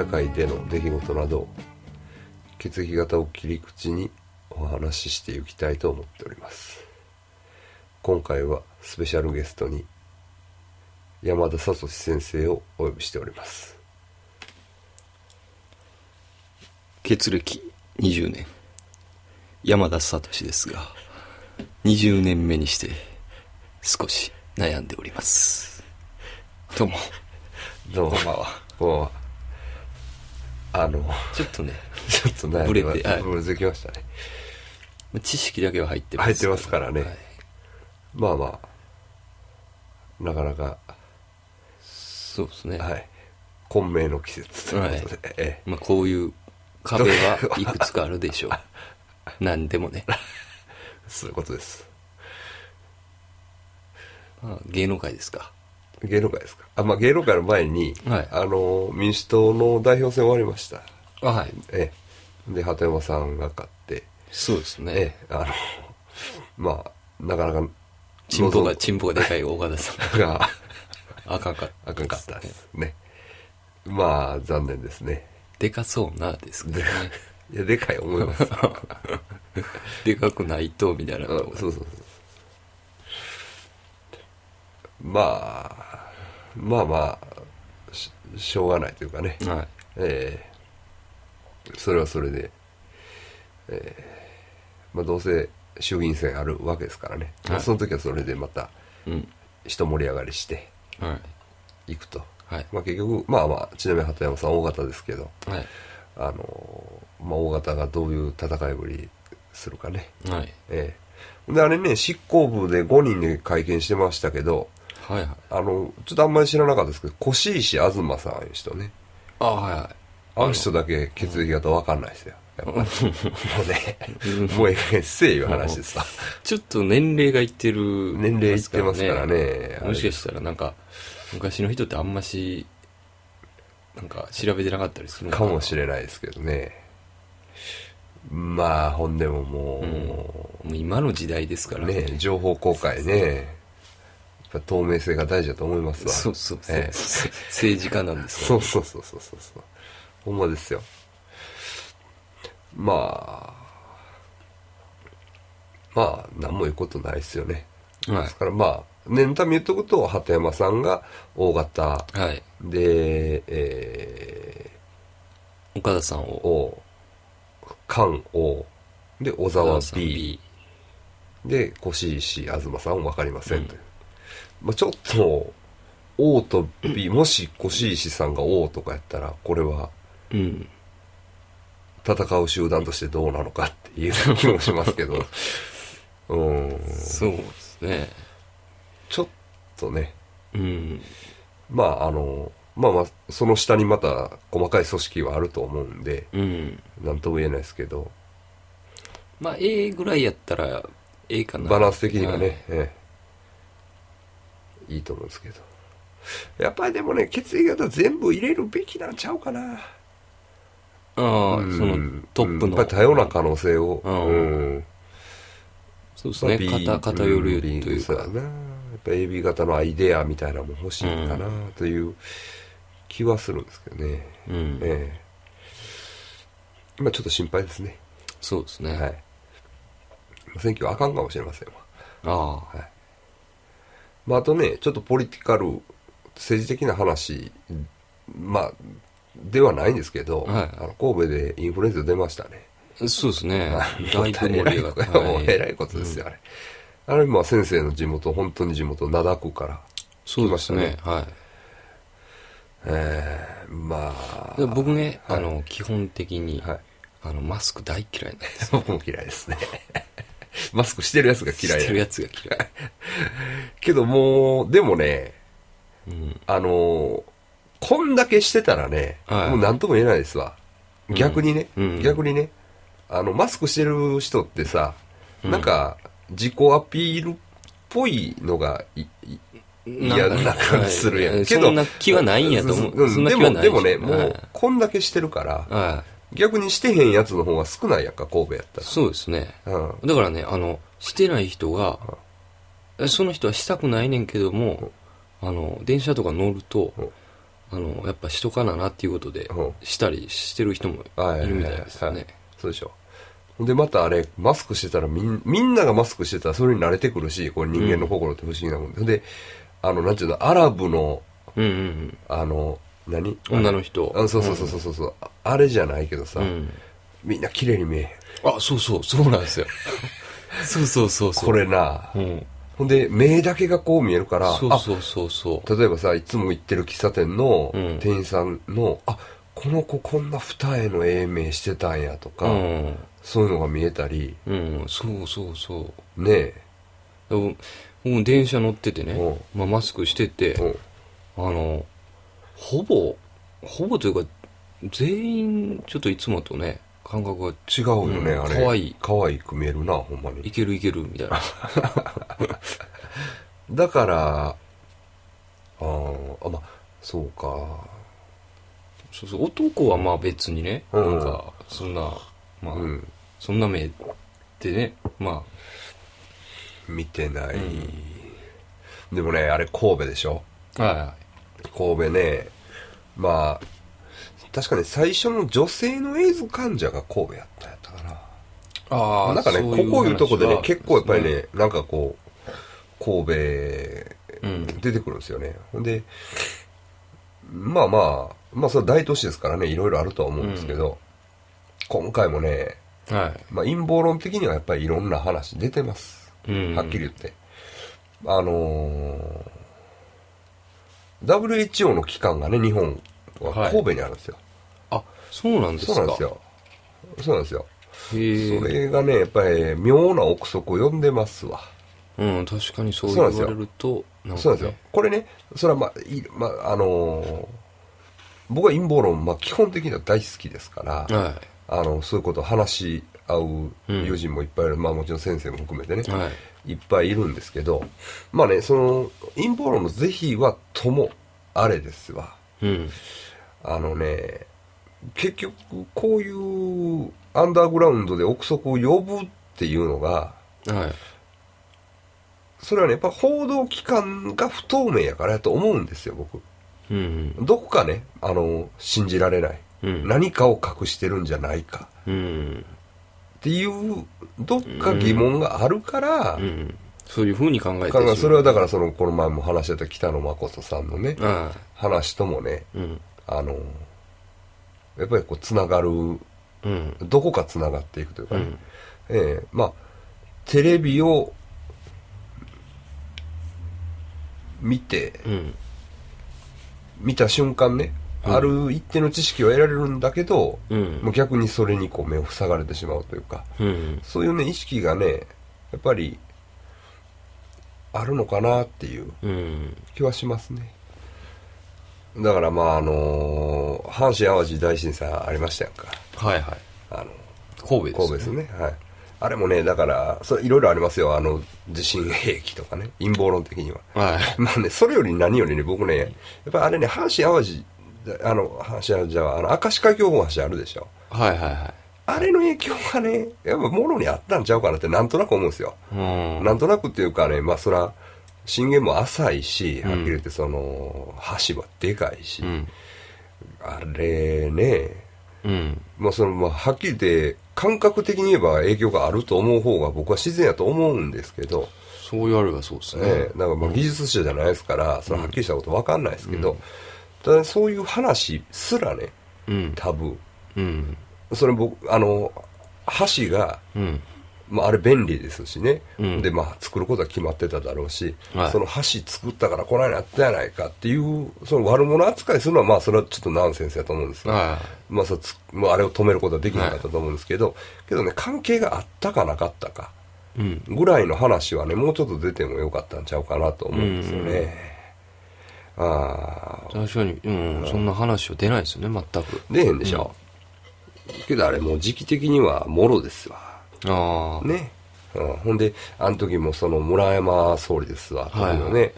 社会での出来事など血液型を切り口にお話ししていきたいと思っております。今回はスペシャルゲストに山田聡先生をお呼びしております。血歴20年。山田聡ですが20年目にして少し悩んでおります。どうも。どうも。こんばんはあのちょっとね。ちょっと悩んブレてはい。ブレてきましたね。知識だけは入ってます。入ってますからね。はい。まあまあなかなか。そうですね、はい。混迷の季節ということで、えまあ、こういう壁はいくつかあるでしょう。何でもね、えそういうことです。まあ、芸能界ですか芸能界ですか？あまあ芸能界の前に、はい。あの民主党の代表選終わりました。あはい。ええ。で鳩山さんが勝って。そうですね、ええあのまあなかなかチンポがチンポがでかい大方さん。があかんかったあかんかったですね。まあ残念ですね。でかそうなですね。いやでかい思います でかくないとみたいなあそうそうそうまあまあまあししょうがないというかね、はい。ええ。それはそれで、ええ。まあ、どうせ衆議院選あるわけですからね、まあはい。その時はそれでまたうん。一盛り上がりしてはい。いくと、はい。まあ、結局まあまあちなみに鳩山さん大型ですけどはい。あのまあ、大型がどういう戦いぶりするかね。はい。ええ。であれね執行部で5人で会見してましたけどはいはい。あのちょっとあんまり知らなかったですけど越石東さんいう人ね。あはいはい。あの人だけ血液型わかんないですよ。やっぱり。もうねもうええせえいう話ですわ。ちょっと年齢がいってる。年齢いってますからね。もしかしたらなんか昔の人ってあんましなんか調べてなかったりするのかもしれれないですけどね。まあほんでもももう今の時代ですからうね情報公開ねぱ透明性が大事だと思いますわ。そうそうそう、ええ。政治家なんですからそうそうそうそうそうそう。ほんまですよ。まあまあ何も言うことないですよね、はい。ですからまあ念のため言っとくと鳩山さんが O 型はい。でえ岡田さんー、を菅 O で小沢 B で越石東さん分かりませんという、まあ、ちょっと O と B もし越石さんが O とかやったらこれはうん戦う集団としてどうなのかっていう 気もしますけど。うん。そうですね。ちょっとね。うん。まああのまあまあその下にまた細かい組織はあると思うんでうん。何とも言えないですけど。まあ A ぐらいやったら A かな。バランス的にはね、はい。ええいいと思うんですけど。やっぱりでもね血液型全部入れるべきなんちゃうかな。ああ、うん。そのトップの、うんやっぱり多様な可能性を。うんうん。そうですね、まあ偏偏るというか。そうやな。やっぱ AB 型のアイデアみたいなのも欲しいんかなという気はするんですけどね、うん。ええ。まあちょっと心配ですね。そうですね、はい。選挙はあかんかもしれませんわ。ああ。はいまあ、あとね、ちょっとポリティカル、政治的な話、まあ、ではないんですけど、はいあの神戸でインフルエンザ出ましたね。そうですねあだいぶ盛り上がったもうえらいことですよ、あれ。あれ、まあ先生の地元、本当に地元、灘区から。そうですね来はいええまあ。で僕ね、はいあの基本的に、はい。あのマスク大嫌いなんです僕も嫌いですね。マスクしてるやつが嫌いや。してるやつが嫌い、けどもう、でもね、うん、あのこんだけしてたらね、はい。もう何とも言えないですわ。逆にね、うん。逆にね、あの、マスクしてる人ってさ、うん。なんか、自己アピールっぽいのがい、い嫌な感じするやん。はい。けど、そんな気はないんやと思う。でも、でもね、もうはい、こんだけしてるから、は逆にしてへんやつの方が少ないやんか、神戸やったい。そうですね。ら。うん。だからね、あの、してない人が、その人はしたくないねんけども、あの、電車とか乗るとうん、あの、やっぱしとかななっていうことでうん、したりしてる人もいるみたいですよね。そうでしょ。で、またあれ、マスクしてたらみん、みんながマスクしてたらそれに慣れてくるし、これ人間の心って不思議なもんで。で、あの、なんていうの、アラブの、うんうんうん。あの、何？女の人あそうそうそうそうそう、ああれじゃないけどさ、うん。みんな綺麗に見えへん。あ、そうそう、そうなんですよ。そうそうそうそう。これな、うん。ほんで、目だけがこう見えるから、そうそうそうそう。あ例えばさ、いつも行ってる喫茶店のうん店員さんの、あ、この子こんな二重の永明してたんやとか、うん。そういうのが見えたり、うん、そうそうそう。ねえ、でももう電車乗っててねうん、まあ、マスクしてて、うんあの、ほぼ、ほぼというか、全員、ちょっといつもとね、感覚が違うよね、うんあれ。可愛い可愛く見えるな、ほんまいに。けるいけるみたいな。だから、あーあ、まあ、そうか。そうそう、男はまあ別にね、うんなんか、そんな、まあ、うん。そんな目でね、ま見てない。でもね、あれ神戸でしょ？あ、はいは神戸ね、まあ、確かに最初の女性のエイズ患者が神戸やったんやったかな。い。あなんかね、ここいうとこでね、結構やっぱりね、ね、なんかこう、神戸、うん出てくるんですよね。ほんで、まあまあ、まあそれは大都市ですからね、いろいろあるとは思うんですけど、今回もね、はい。まあ陰謀論的にはやっぱりいろんな話出てます。うんはっきり言って。あのー WHO の機関がね、日本ははい神戸にあるんですよ。あ、そうなんですか。そうなんですよ。そうなんですよ。それがね、やっぱり妙な憶測を呼んでますわ。うん、確かにそう言われると、ね、そうなんですよ。これね、それはまあ、いまあ、あのー僕は陰謀論、まあ基本的には大好きですから、はあの、そういうことを話し合ううん友人もいっぱいいる、まあもちろん先生も含めてね、い。はい。いっぱいいるんですけど、まあね、その、陰謀論の是非はともあれですわ。うん。あのね、結局、こういうアンダーグラウンドで憶測を呼ぶっていうのが、はい。それはね、やっぱ報道機関が不透明やからやと思うんですよ、僕。うん。どこかね、あの、信じられない。うん。何かを隠してるんじゃないか。うん。っていう、どっか疑問があるから、うん。そういうふうに考えてそれはだからそその、この前も話してた北野誠さんのね、は話ともね。あの、やっぱりこう、つながる、うん。どこかつながっていくというかね、うん。ええまあ、テレビを見て、うん。見た瞬間ね、うんある一定の知識は得られるんだけど、うんもう逆にそれにこう目を塞がれてしまうというか、うん。そういうね、意識がね、やっぱり、あるのかなっていううん。気はしますね。だからまああの阪神淡路大震災ありましたやんか。はいはい。あの、神戸です、神戸ですね。はい。あれもね、だから、それいろいろありますよ。あの、地震兵器とかね、陰謀論的には。はい。まあね、それより何よりね、僕ね、やっぱりあれね、阪神淡路、あの、阪神淡路は、あの、明石海峡大橋あるでしょ。はいはいはい。あれの影響がね、やっぱもろにあったんちゃうかなってなんとなく思うんですよ。うん。なんとなくっていうかね、まあそら、震源も浅いし、うんはっきり言ってその、橋はでかいし、うん。あれね、うん。まあその、まあはっきり言って、感覚的に言えば影響があると思う方が僕は自然やと思うんですけど、そう言われればそうですね。ね、なんかまあ技術者じゃないですから、それはっきりしたことわかんないですけど、ただそういう話すらね、うん。タブー。うん。それ僕、あの、橋が、うん。まあ、あれ便利ですしね、うんでまあ作ることは決まってただろうし、はいその橋作ったからこないなったやないかっていうその悪者扱いするのはまあそれはちょっとナンセンスやと思うんですよ、はまあ、そつまああれを止めることはできなかったと思うんですけど、けどね関係があったかなかったかい。うん。ぐらいの話はねもうちょっと出てもよかったんちゃうかなと思うんですよね、ああ確かに、うん、そんな話は出ないですよね、全く。出へんでしょ、けどあれもう時期的にはもろですわ。ああ。ね、うん、ほんであの時もその村山総理ですわ、はい。のね。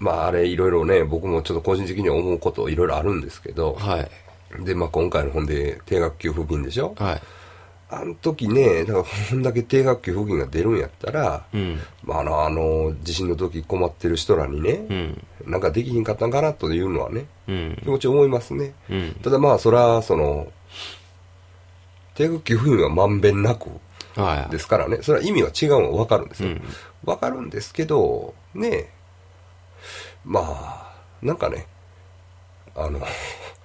まああれいろいろね、僕もちょっと個人的には思うこといろいろあるんですけど、はい。で、まあ今回の本で定額給付金でしょ。はい。あの時ね、だからこんだけ定額給付金が出るんやったら、うん。まあ、あの、あの、地震の時困ってる人らにね、うん。なんかできひんかったんかなというのはね、うん気。持ち思いますね。うん。ただまあ、そら、その、定額給付金はまんべんなくはい。ですからね、それは意味は違うのはわかるんですよ。うんわかるんですけど、ね、まあ、なんかね、あの、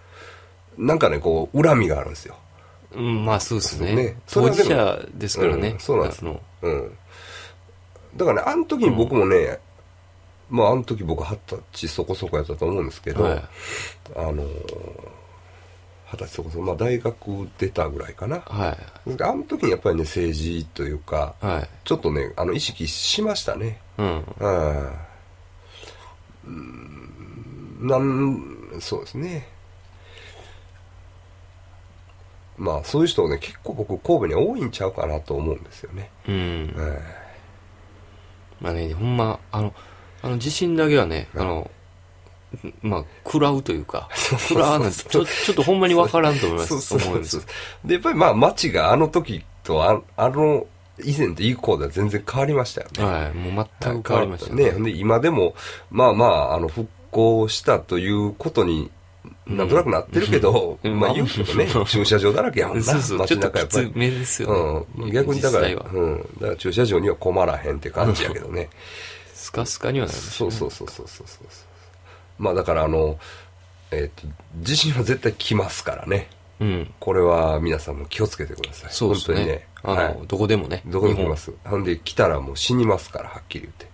なんかね、こう、恨みがあるんですよ。うん、まあそうですね。ね当事者ですからね。うんそうなんですあのうん。だからね、あの時に僕もね、まあ、あの時僕二十歳そこそこやったと思うんですけど、はいあのー、二十歳そこそこ、まあ大学出たぐらいかな。はあの時にやっぱりね、政治というか、い。はい。ちょっとね、あの、意識しましたね。うん。うん。うんなん、そうですね。まあ、そういう人ね、結構僕、神戸に多いんちゃうかなと思うんですよね。うん。うんまあね、ほんま、あの、あの地震だけはね、あの、まあ、食らうというか、食らわないちょ、ちょっとほんまにわからんと思います。そうそうそう。で、やっぱりまあ街があの時とああの以前と以降では全然変わりましたよね。はい。もう全く変わりましたね。で、今でも、まあまあ、あの、復興したということに、なんとなくなってるけど、うんまあ言うけどね、駐車場だらけやもんな、街中やっぱりですよね。うん。逆にだから、うん。だから駐車場には困らへんって感じやけどね。スカスカにはなりましたそうそうそうそうそうそう。まあだからあの、えっ、と、地震は絶対来ますからね。うん。これは皆さんも気をつけてください。そうですね。あの、はいどこでもね。どこでも来ます。ほんで、来たらもう死にますから、はっきり言って。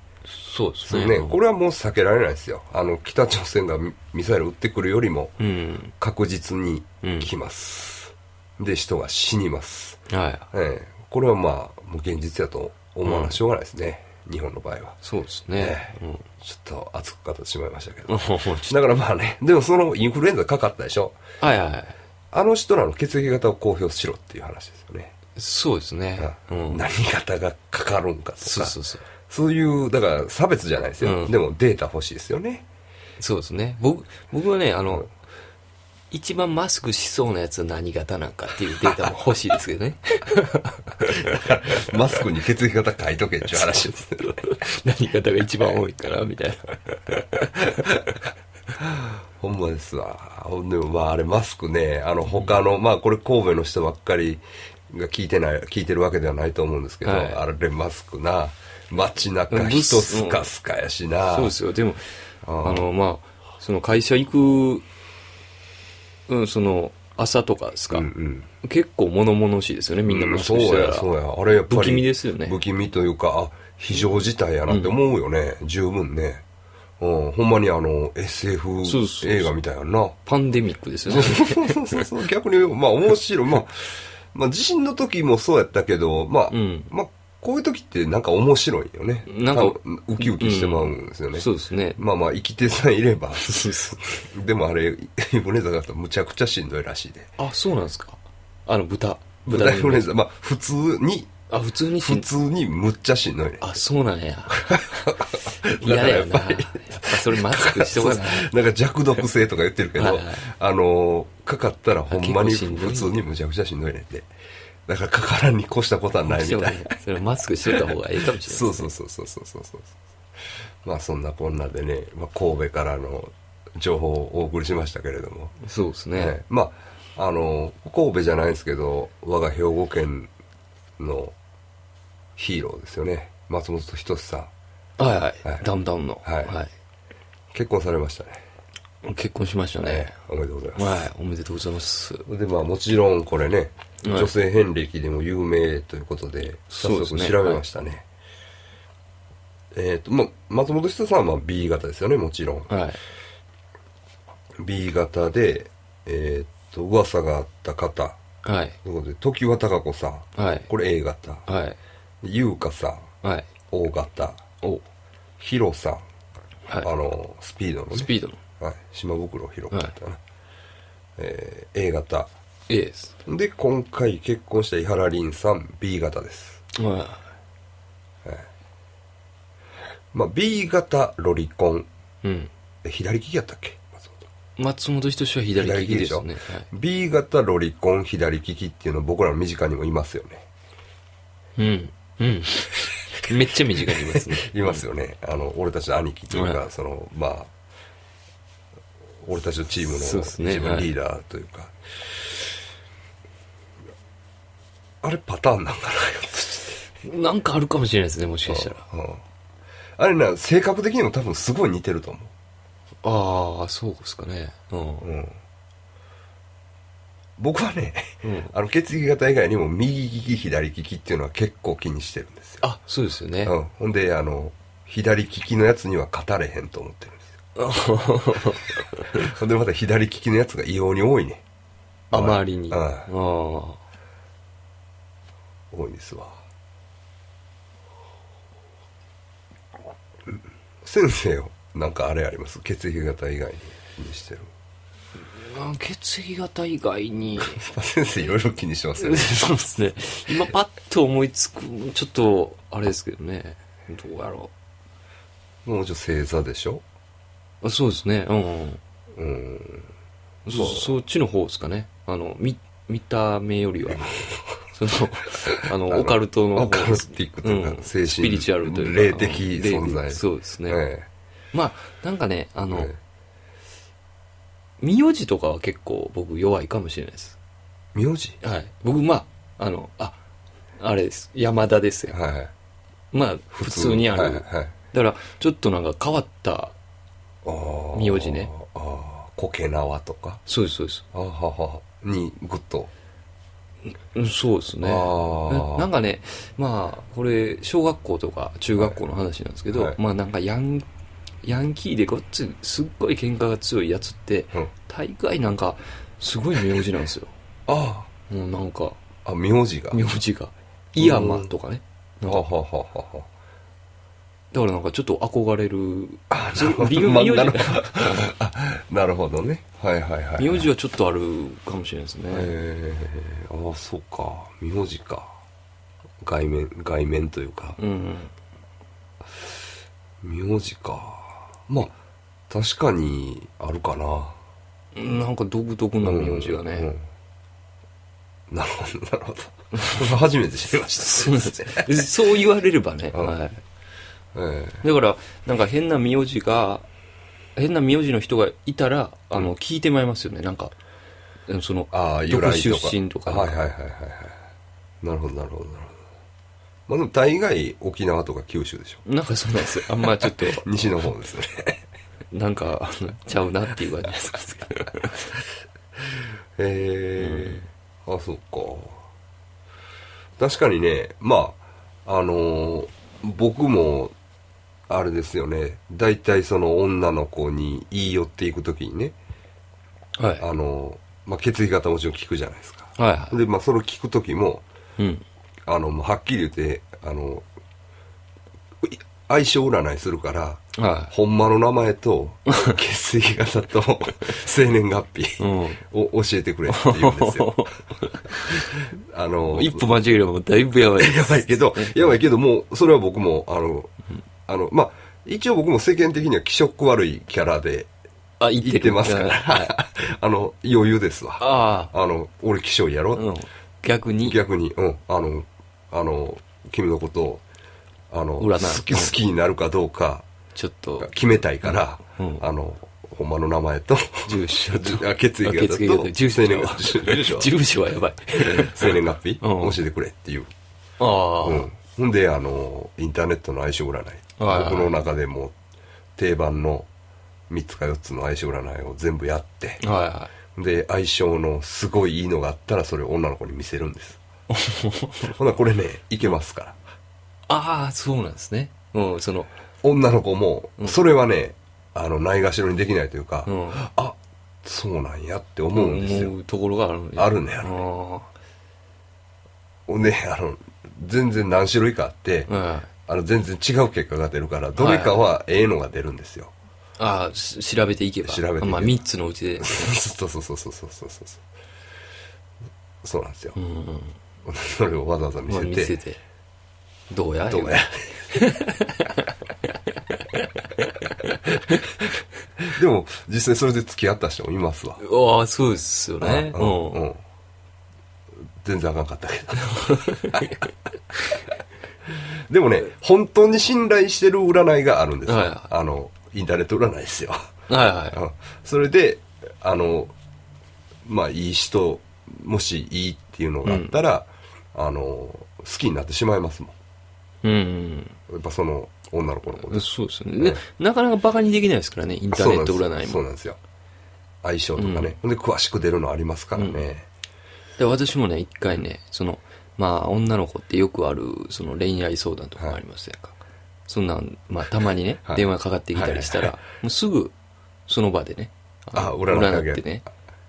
そうですね。ね、これはもう避けられないですよ。あの、北朝鮮がミミサイル撃ってくるよりも、うん。確実に来ます。で、人が死にます。はい。ええこれはまあ、もう現実だと思わなしょうがないですね。日本の場合は。そうですねえ。えうん。ちょっと熱く語ってしまいましたけど。だからまあね、でもそのインフルエンザかかったでしょ。はいはい。あの人らの血液型を公表しろっていう話ですよね。そうですね。うん。何型がかかるんかとか。そうそうそう。そういう、だから差別じゃないですよ。うんでもデータ欲しいですよね。そうですね。僕、僕はね、あの、一番マスクしそうなやつは何型なんかっていうデータも欲しいですけどね。マスクに血液型書いとけっていう話です。何型が一番多いかな、みたいな。ほんまですわ。ほんでもまああれマスクね、あの他の、まあこれ神戸の人ばっかりが聞いてない、聞いてるわけではないと思うんですけど、はいあれマスクな、街中うん人スカスカやしな。そうですよ。でも、あの、まあ、その会社行く、うん、その、朝とかですか。うん結構物々しいですよね、みんなうんそうや。そうや。あれやっぱり。不気味ですよね不気味というか、あ、非常事態やなって思うよね。十分ね。うん、ほんまにあの、SF 映画みたいやんな。パンデミックですよね。そうそうそう、逆に、まあ面白い。まあ、まあ地震の時もそうやったけど、まあ、うんまあ、こういう時ってなんか面白いよね。なんかウキウキしてまうんですよね。そうですね。まあまあ、生きてさえいれば。でもあれ、インフルエンザだとむちゃくちゃしんどいらしいで。あ、そうなんですか。あの、豚。豚インフルエンザ、まあ、普通に、あ、普通にしん普通にむっちゃしんどいね。あ、そうなんや。嫌だよな。やっぱそれマスクしておかない。なんか弱毒性とか言ってるけど、はいはいあのーかかったらほんまに普通にむちゃくちゃしんどいねんて。だからかからんに越したことはないみたいな。それマスクしといた方がいいかもしれない。そうそうそうそうそうそうそう。まあそんなこんなでね、まあ、神戸からの情報をお送りしましたけれども。そうですね。ねまあ、あの、神戸じゃないですけど、我が兵庫県のヒーローですよね。松本人志さん。はいはい。はいダウンタウンの。はいはい。結婚されましたね。結婚しましたね。おめでとうございます。はい。おめでとうございます。で、まあもちろんこれね、はい女性遍歴でも有名ということで、早速調べましたね。えっ、と、まあ、松本人志さんは B 型ですよね、もちろん。はい。B 型で、えっ、と、噂があった方、はい。ということで、時和貴子さん、はい。これ A 型。はい。優香さん、はい。O 型。お、ヒロさん、はい。あの、スピードのね。スピードのはい。島袋ヒロだったかな。えー A 型。A です。で、今回結婚した伊原凛さん、B 型です。はまあ、B 型ロリコン。い。うん。え左利きやったっけ？松本松本人志は左利きですね。左利はい B 型ロリコン左利きっていうの僕らの身近にもいますよねうん。うん。めっちゃ身近にいますね。いますよね、あの俺たちの兄貴というか、はいそのまあ俺たちのチームの一番リーダーというか、あれパターンなんかななんかあるかもしれないですね、もしかしたら。うんあれな性格的にも多分すごい似てると思ああ、そうですかね。うん。う、うん、僕はね、うん。あの血液型以外にも右利き左利きっていうのは結構気にしてるんですよ、あ、そうですよね。うん、ほんであの左利きのやつには勝たれへんと思ってるほ んでまた左利きのやつが異様に多いねあまりに。うんああ。多いんですわうん先生はなんかあれあります？血液型以外にしてるあ血液型以外に。先生いろいろ気にしてますよね そうですね。今パッと思いつく、ちょっと、あれですけどね。どうやろもうちょっと星座でしょ？う。あそうですね。うんうん。うんそそっちの方ですかね。あの、見、見た目よりは。その、あの、オカルトの方オカルティックというかん精神スピリチュアルというか。霊的うん存在霊そうですね。えまあ、なんかね、あえの、ええ名字とかは結構僕弱いかもしれないです。名字？はい。僕、まあ、あの、あ、あれです。山田ですよ。はいはいまあ、普通にある。はいはいはいだから、ちょっとなんか変わった、名字ね。ああ苔縄とか？そうです、そうです。あははにグッと。うんそうですね。ななんかね、まあ、これ、小学校とか中学校の話なんですけど、はいまあなんかヤン、ヤンキーでごっつい、すっごい喧嘩が強いやつって、うん。大概なんか、すごい名字なんですよ。あもうなんか、ああ名字が。名字が。イヤマとかね。なんかはははははだからなんかちょっと憧れる。あ なるほど。まあなるほど。ね。はいはいはい名字はちょっとあるかもしれないですね。えー、ああそうか。名字か。外面外面というか。うん名字か。まあ確かにあるかな。うん。なんか独特な名字がね。うんうんなるほどなるほど。初めて知りました。そうです。そう言われればね。うん。はい。えだから、なんか変な名字が、変な名字の人がいたら、あの、聞いてまいりますよね。なんか、うんその、ああ由どこ来とか。出身とか。はいはいはいはいはいなるほどなるほどなるほど。まあでも大概沖縄とか九州でしょ。なんかそうなんですよ。あんまちょっと、西の方ですよね。なんか、あのちゃうなっていう感じです。けど。へえ、あそっか。確かにねまああのー僕もあれですよね大体その女の子に言い寄っていく時にねはい。あのーまあ、血液型もちろん聞くじゃないですかはいはでまあそれを聞く時もい。うん。あのもうはっきり言ってあのい相性占いするからはほんまの名前と血液型と生年月日い。うん。を教えてくれって言うんですよ。あの、一歩間違えればだいぶやばい。やばいけど、やばいけど、もう、それは僕も、あの、あの、まあ、一応僕も世間的には気色悪いキャラであ、言ってますかはいら、あの、余裕ですわ。ああの、俺気性やろ、あ、うん。逆に。逆に、うん、あの、あの、君のことを、あの、好き、好きになるかどうか、ちょっと、決めたいから、うんあの、ほんまの名前と、住所 と。あ血液型と住所住所はやばい。生年月日、うん教えてくれっていう。ああ、うん。ほんで、あの、インターネットの相性占い。はい僕の中でも定番の3つか4つの相性占いを全部やって、はいはで、相性のすごいいいのがあったら、それを女の子に見せるんです。ほな、これね、いけますから。ああ、そうなんですね。うん、その、女の子も、それはね、あの、ないがしろにできないというか、うん。あ、そうなんやって思うんですよ。思うところがあるんあるねあるねあほんで、あの、全然何種類かあって、あはいあの、全然違う結果が出るから、どれかはええのが出るんですよ。ああ、し調べていけば。調べていけばまあ、3つのうちで。そうそうそうそうそうそうそう。そうなんですよう。ん。それをわざわざ見まあせて。見せて。どうやどうや。でも、実際それで付き合った人もいますわ。ああ、そうですよね。ううんん。うん。全然あかんかったけど。でもね、本当に信頼してる占いがあるんですよ。はいはいあの、インターネット占いですよ。はいはうんそれで、あの、まあ、いい人、もしいいっていうのがあったら、あの、好きになってしまいますもん。い。うん。やっぱその女の子のこと。そうですよね。で、なかなかバカにできないですからね、インターネット占いも。そうなんですよ。相性とかね。で、詳しく出るのありますからね。で、私もね、一回ね、その、まあ、女の子ってよくある、その恋愛相談とかありますやんか。そんなん、まあ、たまにね、はい。電話かかってきたりしたら、はい。もうすぐ、その場でね、あの占ってね。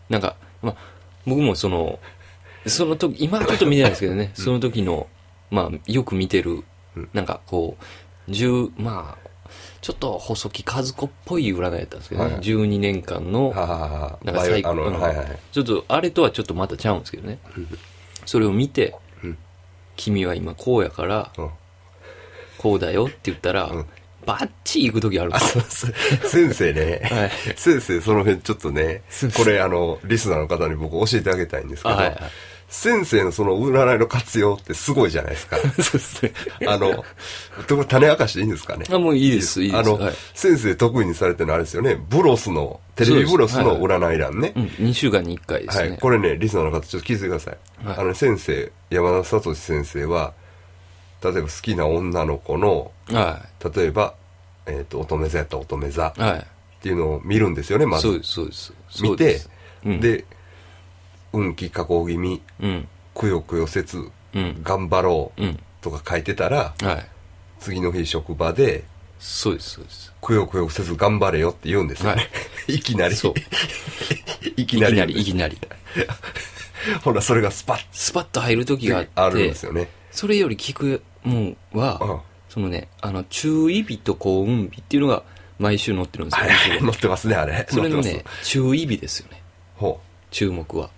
なんか、まあ、僕もその、その時、今はちょっと見てないですけどね、その時の、まあ、よく見てるうん、なんかこう、十、まあ、ちょっと細木和子っぽい占いやったんですけどね、はい12年間の、なんか最あの、うん。はいはい。ちょっと、あれとはちょっとまたちゃうんですけどね。それを見て、うん君は今こうやから、うん。こうだよって言ったら、うん。バッチリ行く時あるんですよ。先生ね、はい。先生その辺ちょっとねそう、これあの、リスナーの方に僕教えてあげたいんですけど、あはいはい先生のその占いの活用ってすごいじゃないですか。そうですね。あの、とこ種明かしでいいんですかね。あ、もういいです、いいです。あの、はい先生得意にされてるのあれですよね、ブロスの、テレビブロスの占い欄ね。うん、2週間に1回ですね。はい、これね、リスナーの方ちょっと聞いてください。はいあの、先生、山田聡先生は、例えば好きな女の子の、は例えば、えっ、と、乙女座やったら乙女座い。はい。っていうのを見るんですよね、まず。そうです、そうです。そ見てうです、うん、で、運気加工気味、うん、くよくよせつ、うん、頑張ろううん。とか書いてたら、はい。次の日職場で、そうです、そうです。くよくよせず頑張れよって言うんですよね。い、きなり。そう。いきなり。いきなり、いきなり。ほら、それがスパッスパッと入る時があって、あるんですよね。それより聞くもんは、うんそのね、あの、注意日と幸運日っていうのが毎週載ってるんですよ、はい、乗ってますね、あれ。それのね載ってま、注意日ですよね。す、ほ注目は。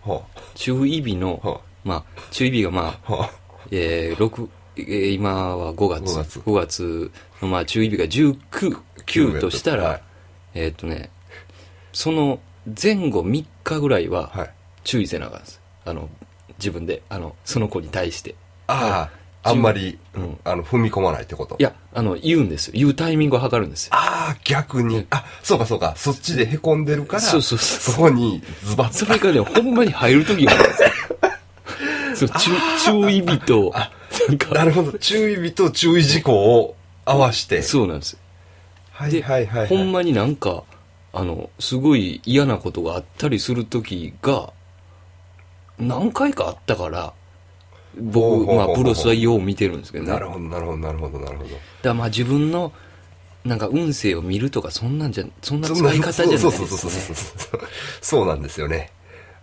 注意日の、はまあ、注意日がまう、あ。えー、6、えー今は5月。5月5月の、まあ、注意日が19、9としたら、はいえーっとね、その前後3日ぐらいははい。注意せなあかんです。あの、自分で、あの、その子に対して。ああ、あんまり、うんあの、踏み込まないってこと？いや、あの、言うんですよ。言うタイミングを測るんですよ。ああ、逆に。あ、そうかそうか。そっちで凹んでるから、そうそうそうそこにズバッと。それがね、ほんまに入るときがあるんですよ。そう、注注意日と、なんか、なるほど。注意日と注意事項を合わして。そうなんですよ。はいはいはい、はい。ほんまになんか、あの、すごい嫌なことがあったりするときが、何回かあったから、僕、まあ、ブロスはよう見てるんですけどね。なるほど、なるほど、なるほど、なるほど。だまあ自分の、なんか運勢を見るとか、そんなんじゃ、そんな使い方じゃないですそうね。そうそうそうそうそう。そうなんですよね。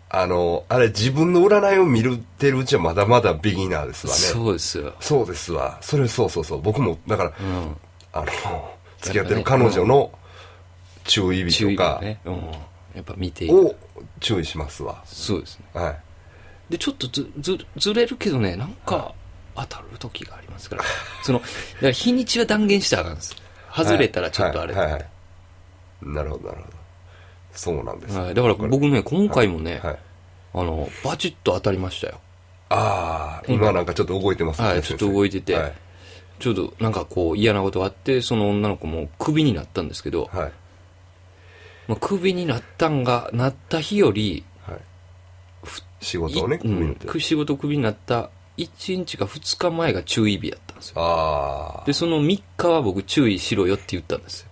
あの、あれ自分の占いを見るってるうちはまだまだビギナーですわね。そうですよ。そうですわ。それそうそうそう。僕も、だから、うん。あの、付き合ってる彼女の注意日とかがね。うん。やっぱ見て。を注意しますわ。そうですね。はい。で、ちょっとず、ず、ずれるけどね、なんか、当たる時がありますから。その、だから日にちは断言したらあかんです。外れたらちょっとあれ。はいはいはいなるほど、なるほど。そうなんです。はいだから僕ね、今回もね、はい。あの、バチッと当たりましたよ。ああ、今なんかちょっと動いてますね。はい、ちょっと動いてて、はい。ちょっとなんかこう嫌なことがあって、その女の子もクビになったんですけど、はい。まあ、クビになったんが、なった日より、はい。仕事をね、いうん組み立てく仕事クビになった1日か2日前が注意日やったんですよ。で、その3日は僕注意しろよって言ったんですよ。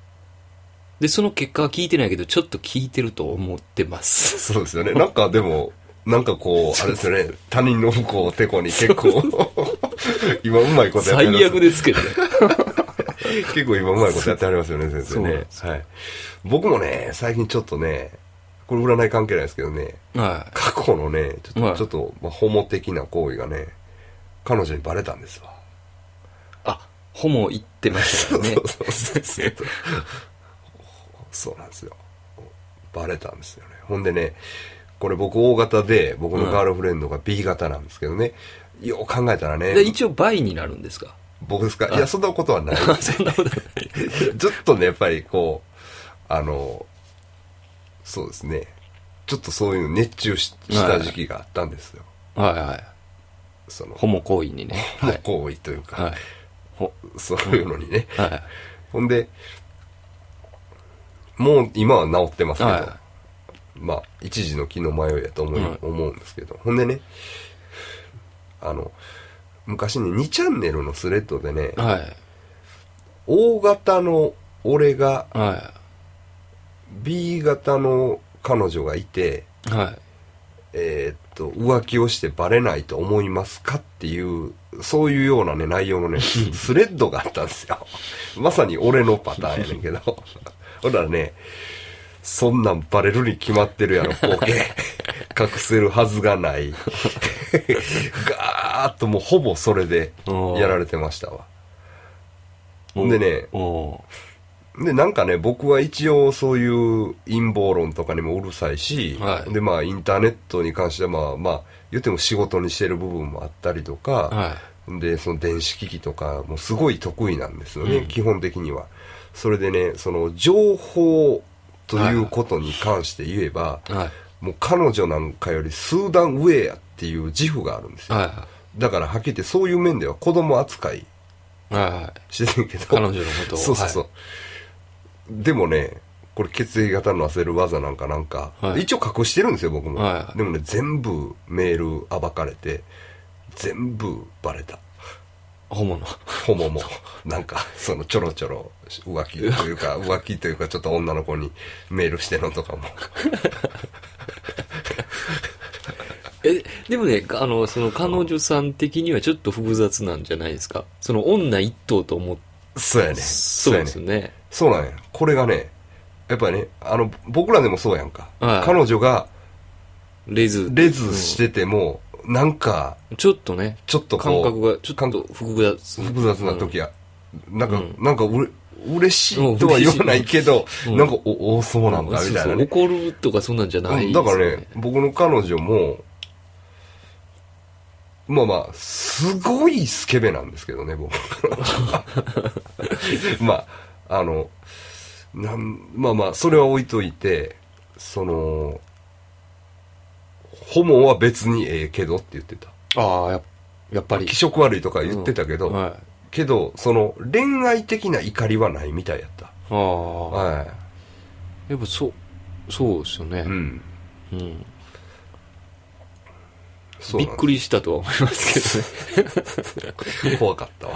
で、その結果は聞いてないけど、ちょっと聞いてると思ってます。そうですよね。なんかでも、なんかこう、あれですよね、他人の不幸をてこに結構、今うまいことやってます悪ですけどね。結構今うまいことやってありますよね、先生ねはい。僕もね、最近ちょっとね、これ占い関係ないですけどね、は過去のね、ちょっと、はいちょっと、まあ、ホモ的な行為がね、彼女にバレたんですわ。い。あ、ホモ言ってましたよね。そうそうそうそう。そうなんですよ。バレたんですよね。ほんでね、これ僕 O 型で、僕のガールフレンドが B 型なんですけどね、よう考えたらねで、一応倍になるんですか？僕ですか？いや、そんなことはない。そんなことない。ちょっとね、やっぱりこう、あのそうですねちょっとそういうの熱中しした時期があったんですよ、はいはい。そのホモ行為にね。ホモ行為というか、はい。ほ、そういうのにね、はい。ほんでもう今は治ってますけど、はまあ一時の気の迷いやと思い、はい思うんですけどほんでねあの昔ね2チャンネルのスレッドでね、い。はい。大型の俺がは B 型の彼女がいてい。はい。えーっと浮気をしてバレないと思いますかっていうそういうようなね内容のね スレッドがあったんですよ。まさに俺のパターンやねんけど。ほらねそんなんバレるに決まってるやろボケ。隠せるはずがない。ガーッともうほぼそれでやられてましたわ。ほんでねおーで、なんかね、僕は一応そういう陰謀論とかにもうるさいし、はいで、まあ、インターネットに関しては、まあ、まあ、言っても仕事にしてる部分もあったりとか、はで、その電子機器とかもすごい得意なんですよね、うん基本的には。それでね、その情報ということに関して言えば、い。はい。もう彼女なんかより数段上やっていう自負があるんですよ。はだからはっきり言ってそういう面では子供扱い。してるけど。彼女のことを そうそうそう。でもね、これ血液型の焦る技なんかなんか、はい一応隠してるんですよ、僕も。はいはいでもね、全部メール暴かれて、全部バレた。ホモの。ホモも、なんか、そのちょろちょろ浮気というか、浮気というか、ちょっと女の子にメールしてるのとかも。え、でもね、あの、その彼女さん的にはちょっと複雑なんじゃないですか？その女一頭と思って、そうやね。そうやね。ですよね。そうなんや。これがね、やっぱりね、あの、僕らでもそうやんか。はい彼女がレズ。レズしてても、なんか、ちょっとね、ちょっとこう、感覚がちょっと複雑。複雑な時や、なんか、うんなんかうれ嬉しいとは言わないけど、うんなんかお、おそうなんだ、みたいなね。怒るとかそんなんじゃないうんだからね、僕の彼女も、まあまあ、すごいスケベなんですけどね、僕の彼女は まあ、あの、なん、まあまあ、それは置いといて、その、ホモは別にええけどって言ってた。ああ、ややっぱり。気色悪いとか言ってたけど、うんはい。けど、その、恋愛的な怒りはないみたいやった。ああ。はやっぱそう、そうですよねい。う。ん。うん。びっくりしたとは思いますけどね。り。怖かったわ。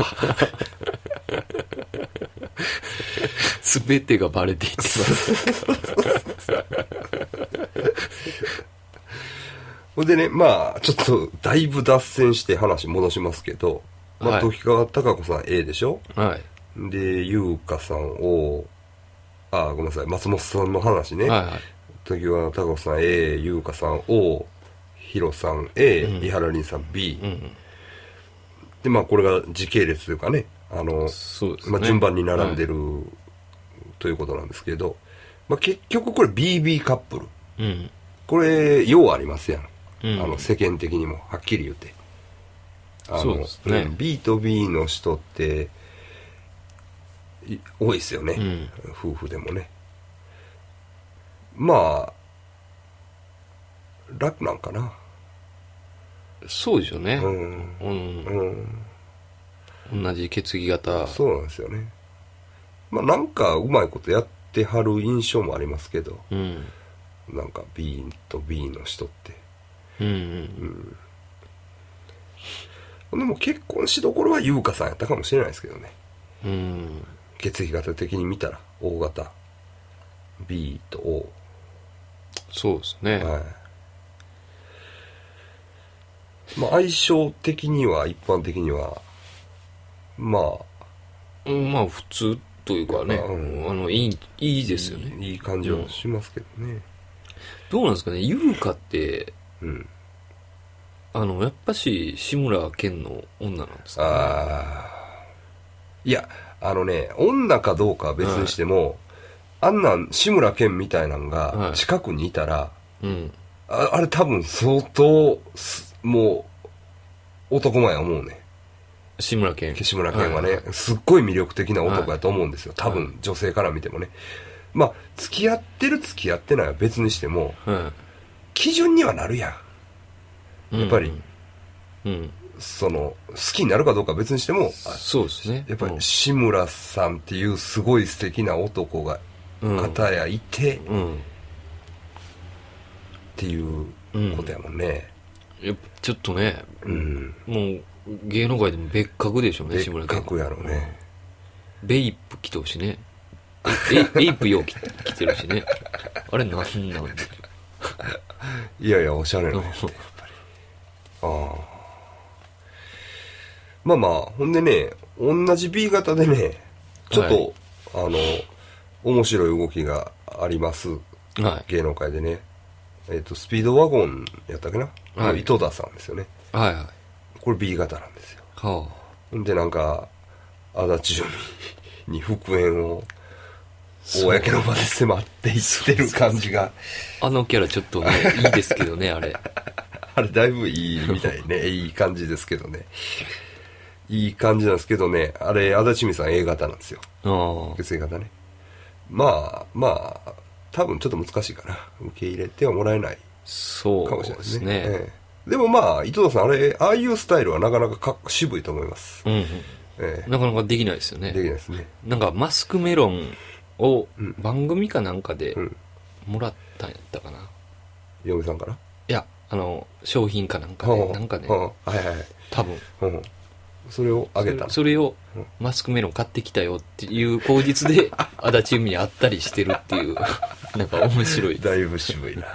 すべてがバレていってます。ほんでね、まあ、ちょっと、だいぶ脱線して話戻しますけど、まあ、はい時川貴子さん A でしょ？はい。で、優香さんを、あ、ごめんなさい、松本さんの話ね。はいはい。時川貴子さん A、優香さん O、ヒロさん A、うん伊原凛さん B、うん。で、まあ、これが時系列というかね、あの、ね。まあ、順番に並んでる。る、ということなんですけど、まあ、結局これ BB カップル。うん。これ、ようありますやん。うんあの、世間的にも、はっきり言って。あのそうですねん B と B の人って、い多いですよね、うん夫婦でもね。まあ、楽なんかな。そうですよね。うん。うん。うん。同じ血液型。そうなんですよね。まあなんかうまいことやってはる印象もありますけど、うん。なんか B と B の人って。うんうん。でも結婚しどころは優香さんやったかもしれないですけどね。うん。血液型的に見たら O 型 B と O そうですね。はいまあ相性的には一般的にはまうんまあ、普通というかね、うん。あの、いい、いいあですよね。いい感じはしますけどね。どうなんですかね、優香って、うん。あの、やっぱし、志村けんの女なんですか、ああいやあのね女かどうかは別にしても、あんなん志村けんみたいなんがはい。近くにいたら、うん。ああれ多分相当すもう男前や思うね志村けん。岸村健はね、はいすっごい魅力的な男やと思うんですよ。多分、はい女性から見てもね。まあ付き合ってる付き合ってないは別にしてもは基準にはなるやんい。やっぱりうん。その好きになるかどうかは別にしてもあそうですね。やっぱり志村さんっていうすごい素敵な男がうん、片やいてっうん。ていうことやもんねやっぱちょっとね、うん、もう芸能界でも別格でしょうね、別志村けん格やろうね。ベイプ着てるしね。え、エイプよう着着てるしね。あれなんなんでしいやいやおしゃれなね ああ。まあまあほんでね同じ B 型でねちょっと、あの面白い動きがあります。は芸能界でね。えっ、とスピードワゴンやったっけな、はい田さんですよねい。はいはい。これ B 型なんですよはほんでなんか足立由美に復縁を公の場で迫っていってる感じがあ。あのキャラちょっとね、いいですけどね、あれ。あれだいぶいいみたいね いい感じですけどねいい感じなんですけどねあれ足立由美さん A 型なんですよああ。血液型ねまあまあ多分ちょっと難しいかな受け入れてはもらえないそうかもしれないでですすね。ね。ええ。でもまあ井戸田さんあれああいうスタイルはなかなかかっ渋いと思います、うん。えなかなかできないですよえできね。ないですね。なんかマスクメロンをうん。番組かなんかでうん。もらったんやったかな。嫁さんから？いや、あの、商品かなんかで、なんかねう、んはいはいはい。多分。うん。それをあげたの？それをうん。マスクメロン買ってきたよっていう口実で足立由美に会ったりしてるっていう。なんか面白いだいぶ渋いな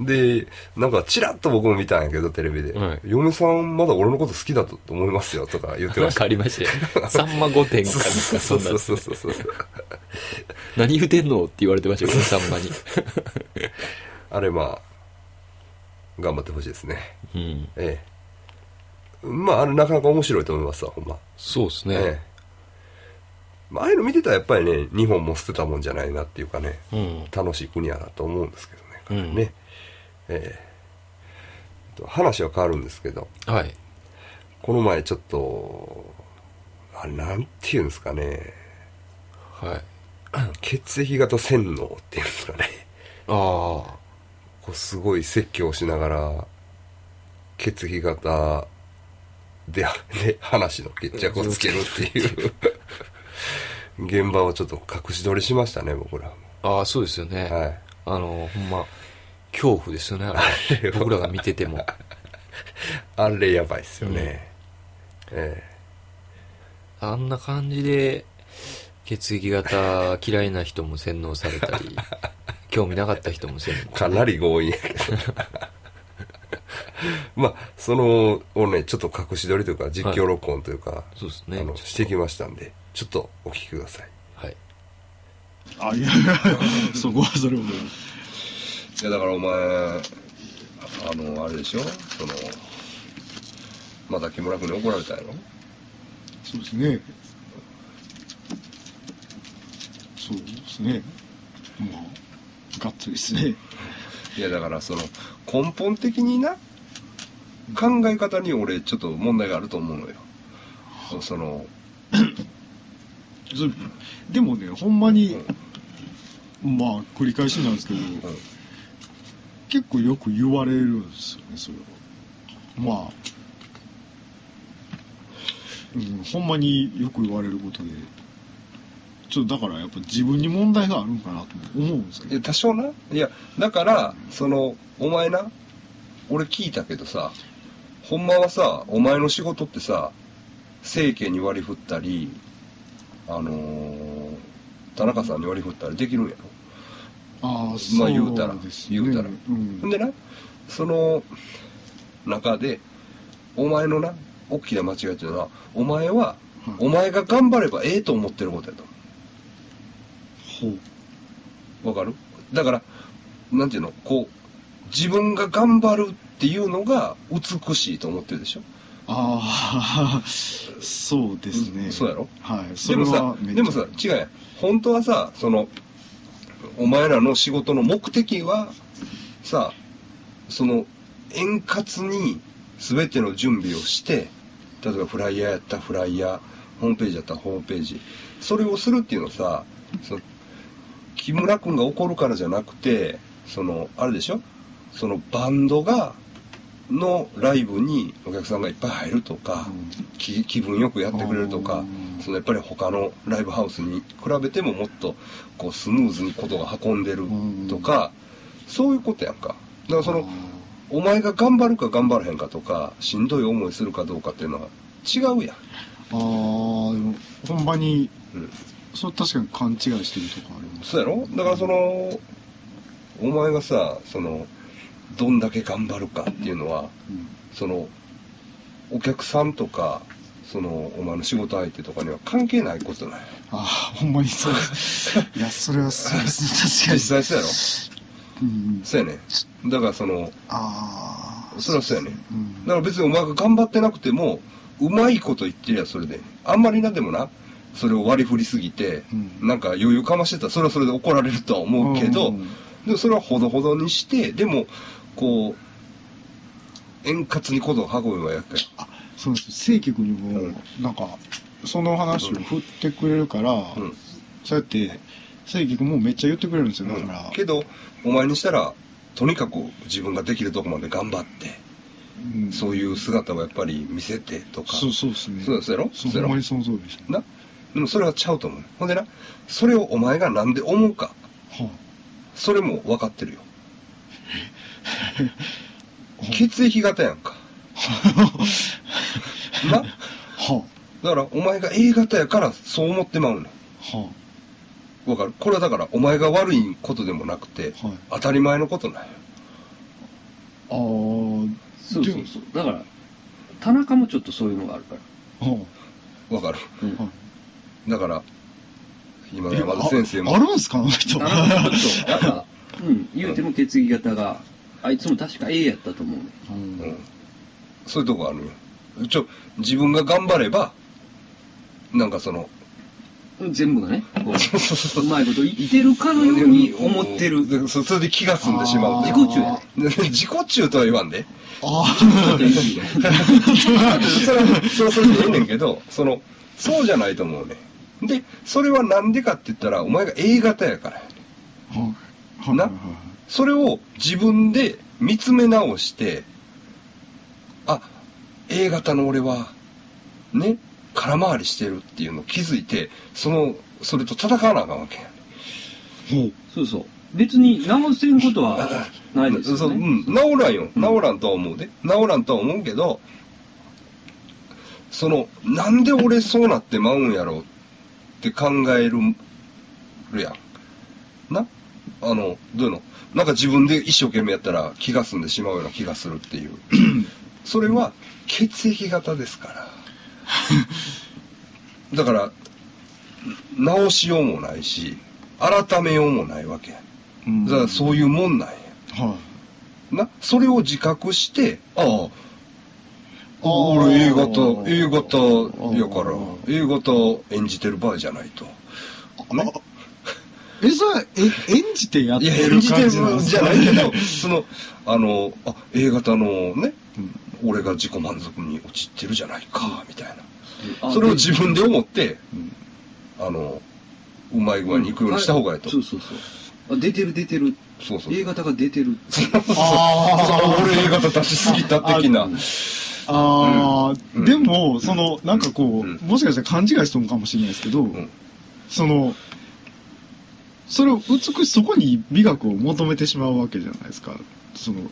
でなんかチラッと僕も見たんやけどテレビで、はい。嫁さんまだ俺のこと好きだと思いますよとか言ってなんました。かありましさんま御殿かなんかそそんなうそうそうそう。そうそう何言うてんのって言われてましたよねさんまに。あれまあ頑張ってほしいですね。うん。ええ。まああれなかなか面白いと思いますわほんま。そうですね、ええ。まあああいうの見てたらやっぱりね日本も捨てたもんじゃないなっていうかねうん。楽しい国やなと思うんですけどね。かなりうん。ね、ええ。と話は変わるんですけど。はい。この前ちょっとあれなんていうんですかね。はい。血液型洗脳っていうんですかね。ああ。こうすごい説教しながら血液型でで話の決着をつけるっていう。現場をちょっと隠し撮りしましたね僕ら。ああそうですよね、はい。あのほんま恐怖ですよねあれ。僕らが見てても。あれやばいっすよね、えあんな感じで血液型嫌いな人も洗脳されたり 興味なかった人も洗脳。えかなり強引やけど。まあそのをねちょっと隠し撮りというか実況録音というか、そうですね。してきましたんでちょっとお聞きください。はい。あ、いや、そこはそれも。いやだからお前あのあれでしょ？そのまた木村君に怒られたやろ？そうですね。そうですね。まあ、がっつりですね。いやだからその根本的にな考え方に俺ちょっと問題があると思うのよそのでもね、ほんまに、まあ、繰り返しなんですけど、結構よく言われるんですよね、それは。まあ、うん、ほんまによく言われることで、ちょっとだからやっぱ自分に問題があるんかなと思うんですけどいや。多少ないやだからそのお前な俺聞いたけどさほんまはさお前の仕事ってさ政権に割り振ったりあのー田中さんに割り振ったりできるんやろ？ああ、まあ言うたらそうです言うたら。うん。でなその中でお前のな大きな間違いっていうのはお前ははいお前が頑張ればええと思ってることやと。ほう。わかる？だからなんていうの？こう自分が頑張るっていうのが美しいと思ってるでしょ？ああ、そうですね。そうやろ？はい。そでもさでもさ違うやん。本当はさそのお前らの仕事の目的はさその円滑に全ての準備をして例えばフライヤーやったらフライヤーホームページやったらホームページ。それをするっていうのはさその木村君が怒るからじゃなくてそのあれでしょ？そのバンドがのライブにお客さんがいっぱい入るとか、き気分よくやってくれるとかうんそのやっぱり他のライブハウスに比べてももっとこうスムーズにことが運んでるとか、そういうことやんか。だからそのお前が頑張るか頑張らへんかとかしんどい思いするかどうかっていうのは違うやん、ああでもほんまにうん、それ確かに勘違いしてるとこあります。そうやろ？だからそのお前がさそのどんだけ頑張るかっていうのはうん。そのお客さんとかそのお前の仕事相手とかには関係ないことなんや。ああほんまにそう いやそれはそうですね。確かに。実際そうやろ？うん。そうやね。だからそのああそりゃそうやね。うん。だから別にお前が頑張ってなくてもうまいこと言ってりゃそれで。あんまりなでもなそれを割り振りすぎて、うん。なんか余裕かましてたらそれはそれで怒られるとは思うけど、うん。でもそれはほどほどにしてでもこう円滑にことを運べばやっかりあそうです。正規君にも、うんなんかその話を振ってくれるから、うん。そうやって正規君もめっちゃ言ってくれるんですよだから、うん。けどお前にしたらとにかく自分ができるとこまで頑張って、うん。そういう姿をやっぱり見せてとか。そうそうですね。そうそうやろ？そうやろ？ほんまにその通りですね。な。でもそれはちゃうと思うほんでなそれをお前がなんで思うか。はそれも分かってるよ。あ 血液型やんか な。はだからお前が A 型やからそう思ってまうねんあはわかる。これはだからお前が悪いことでもなくて、はい。当たり前のことなんよああーそうそうそう。だから、田中もちょっとそういうのがあるから。はわかる。うん。あはだから今あ山田先生も。ああるんすか？あの人。田中ちょっと、なんか、うん、言うても血液型が、あいつも確か A やったと思うね。うん。うん、そういうとこあるよちょ自分が頑張ればなんかその全部がね、こう、うまいこと言ってるかのように思ってる。でそそれで気が済んでしまう自己中や。ね。自己中とは言わんで。あちょっと言い過ぎだ。それはそれはそれでええねんけどそのそうじゃないと思うね。でそれはなんでかって言ったらお前が A 型やからやね。なはい。それを自分で見つめ直してあ A 型の俺はね空回りしてるっていうのを気づいてそのそれと戦わなあかんわけやほうそうそう。別に直せんことはないですそう、よね。うん、治らんよ。治らんとは思うで。治らんとは思うけど、その、なんで俺そうなってまうんやろうって考える、るやん。な？あの、どういうの？なんか自分で一生懸命やったら気が済んでしまうような気がするっていう。それは血液型ですから。だから、直しようもないし、改めようもないわけや。うんだからそういうもんなんや。はな、それを自覚して、ああ、俺 A 型、A 型やから A 型演じてる場合じゃないと。いあえそれえ演じてやってる感じなんですじゃかないけど、その、あの、あ、A 型のね、うん俺が自己満足に陥ってるじゃないか、みたいあな。それを自分で思って、うんあの、うまい具合に行くようにした方がいいと。そうそうそう。あ出てる出てる。そうそう。A 型が出てる。あー俺 A 型出しすぎた的な。ああ、うんでも、その、なんかこう、うんもしかしたら勘違いしとんかもしれないですけど、んその、それを美し、そこに美学を求めてしまうわけじゃないですか。その、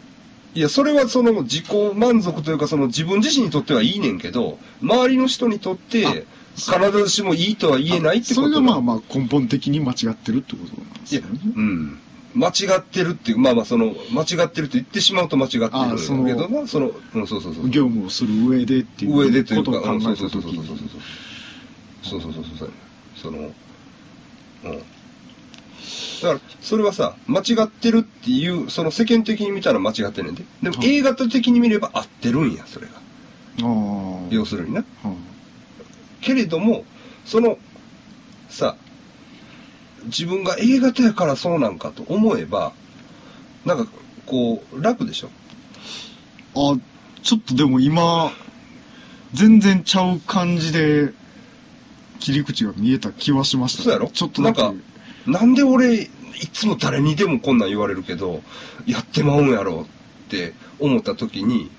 いや、それはその自己満足というか、その自分自身にとってはいいねんけど、周りの人にとって、必ずしもいいとは言えないってことそれがまああ、まあ根本的に間違ってるってことなんですいやよね。、うん。間違ってるっていう、まあまあその、間違ってるって言ってしまうと間違ってるけどな、その、うん、そうそうそう。業務をする上でっていう上でというか、ことを考うんそうえたときそうそうそうそうに。そうそうそうそうそうそのうんだからそれはさ間違ってるっていうその世間的に見たら間違ってんねんで。でもはい A 型的に見れば合ってるんやそれが。要するにな。はいけれどもそのさ自分が A 型やからそうなんかと思えばなんかこう楽でしょ？あ、ちょっとでも今、全然ちゃう感じで、切り口が見えた気はしました、そうやろ？ちょっと。なんかなんで俺いつも誰にでもこんなん言われるけど、やってまうんやろって思った時に、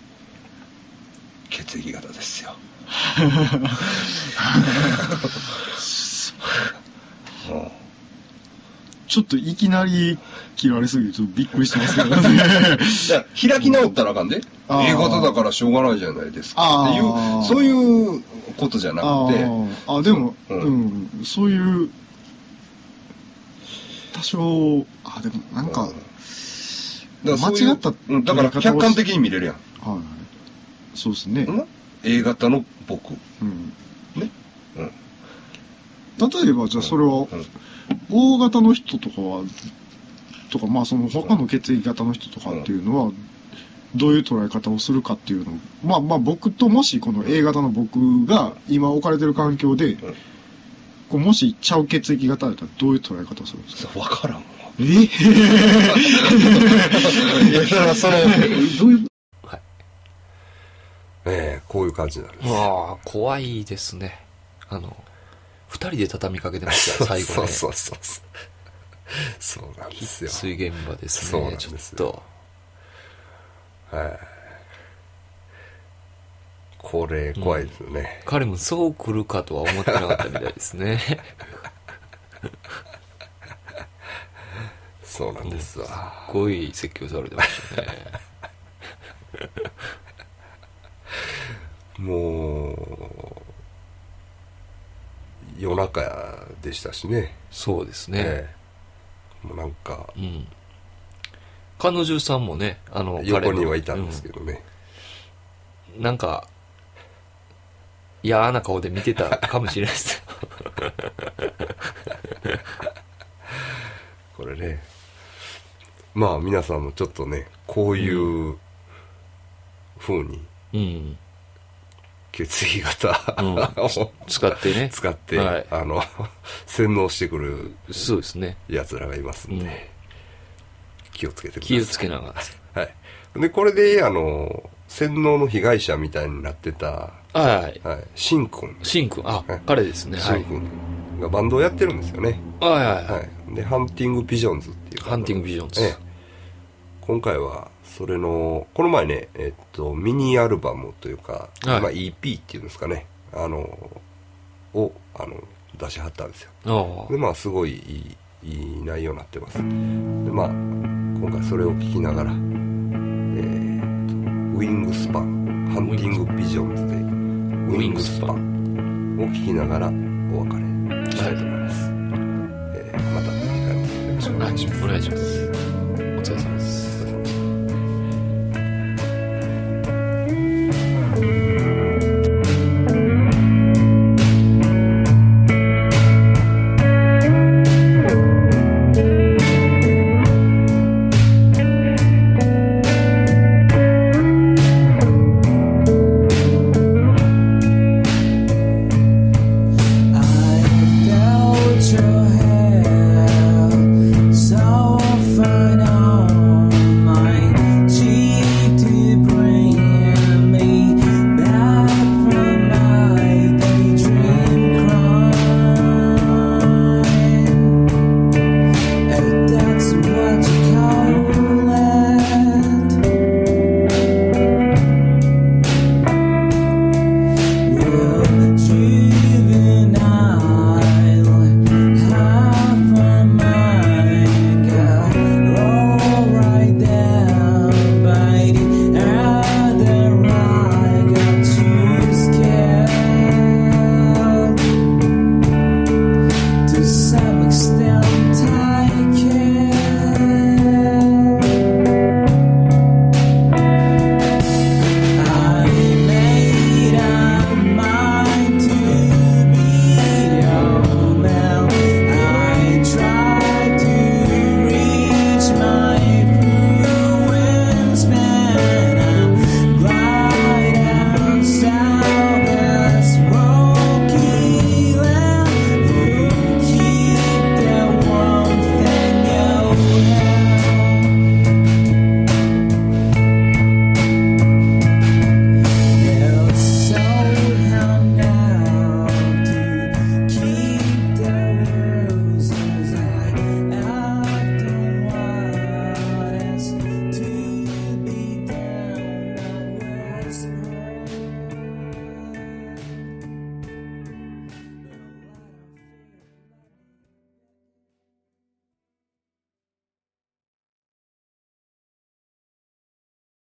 血液型ですよ。うん。ちょっといきなり切られすぎてちょっとびっくりしてますけどね。開き直ったらあかんで。A 型だからしょうがないじゃないですかっていう、そういうことじゃなあくて、ー。あ、でも、ううんん、そういう、多少、あ、でもなんか、か間違ったうんだから客観的に見れるやん。はい。そうですね。うん？A 型の僕。うん。ね？うん。例えば、じゃあそれは、うん O 型の人とかは、とか、まあその他の血液型の人とかっていうのは、どういう捉え方をするかっていうのを、まあまあ僕ともしこの A 型の僕が今置かれてる環境で、こうもしちゃう血液型だったらどういう捉え方をするんですか？わからんわ。え？いや、だからその、えどういう、ええこういう感じなんです。ああ、怖いですね。あの、二人で畳みかけてましたよ、最後ね。そうそうそうそう。そうなんですよ。水現場ですね。そうなんでちょっと。はい。これ、怖いですよね。彼もそう来るかとは思ってなかったみたいですね。そうなんですわ。すっごい説教されてましたね。もう、夜中でしたしね。そうですね。ええもうなんか、うん。彼女さんもね、あの、横にはいたんですけどね。うんなんか、嫌な顔で見てたかもしれないです。これね。まあ皆さんもちょっとね、こういう風にうん。血液型うんを使ってね。使って、はいあの、洗脳してくるそうですね。奴らがいますんで、うん気をつけてください。気をつけながら。はい。で、これで、あの、洗脳の被害者みたいになってた、はい。はい、シンくん。シンくん、あはい、彼ですね。はい。シンくんがバンドをやってるんですよね。はいはいは。はいい。で、ハンティングビジョンズっていう。ハンティングビジョンズええ今回は、それの、この前ね、えっと、ミニアルバムというか、はいまあ EP っていうんですかね、あの、を、あの、出しはったんですよ。あで、まあ、すごいいい、いい内容になってます。で、まあ、今回それを聞きながら、ウィングスパン、ハンティングビジョンズで、ウィングスパンを聞きながらお別れしたいと思います。えーまた次回もよろしくお。願いします。お願いします。お疲れ様です。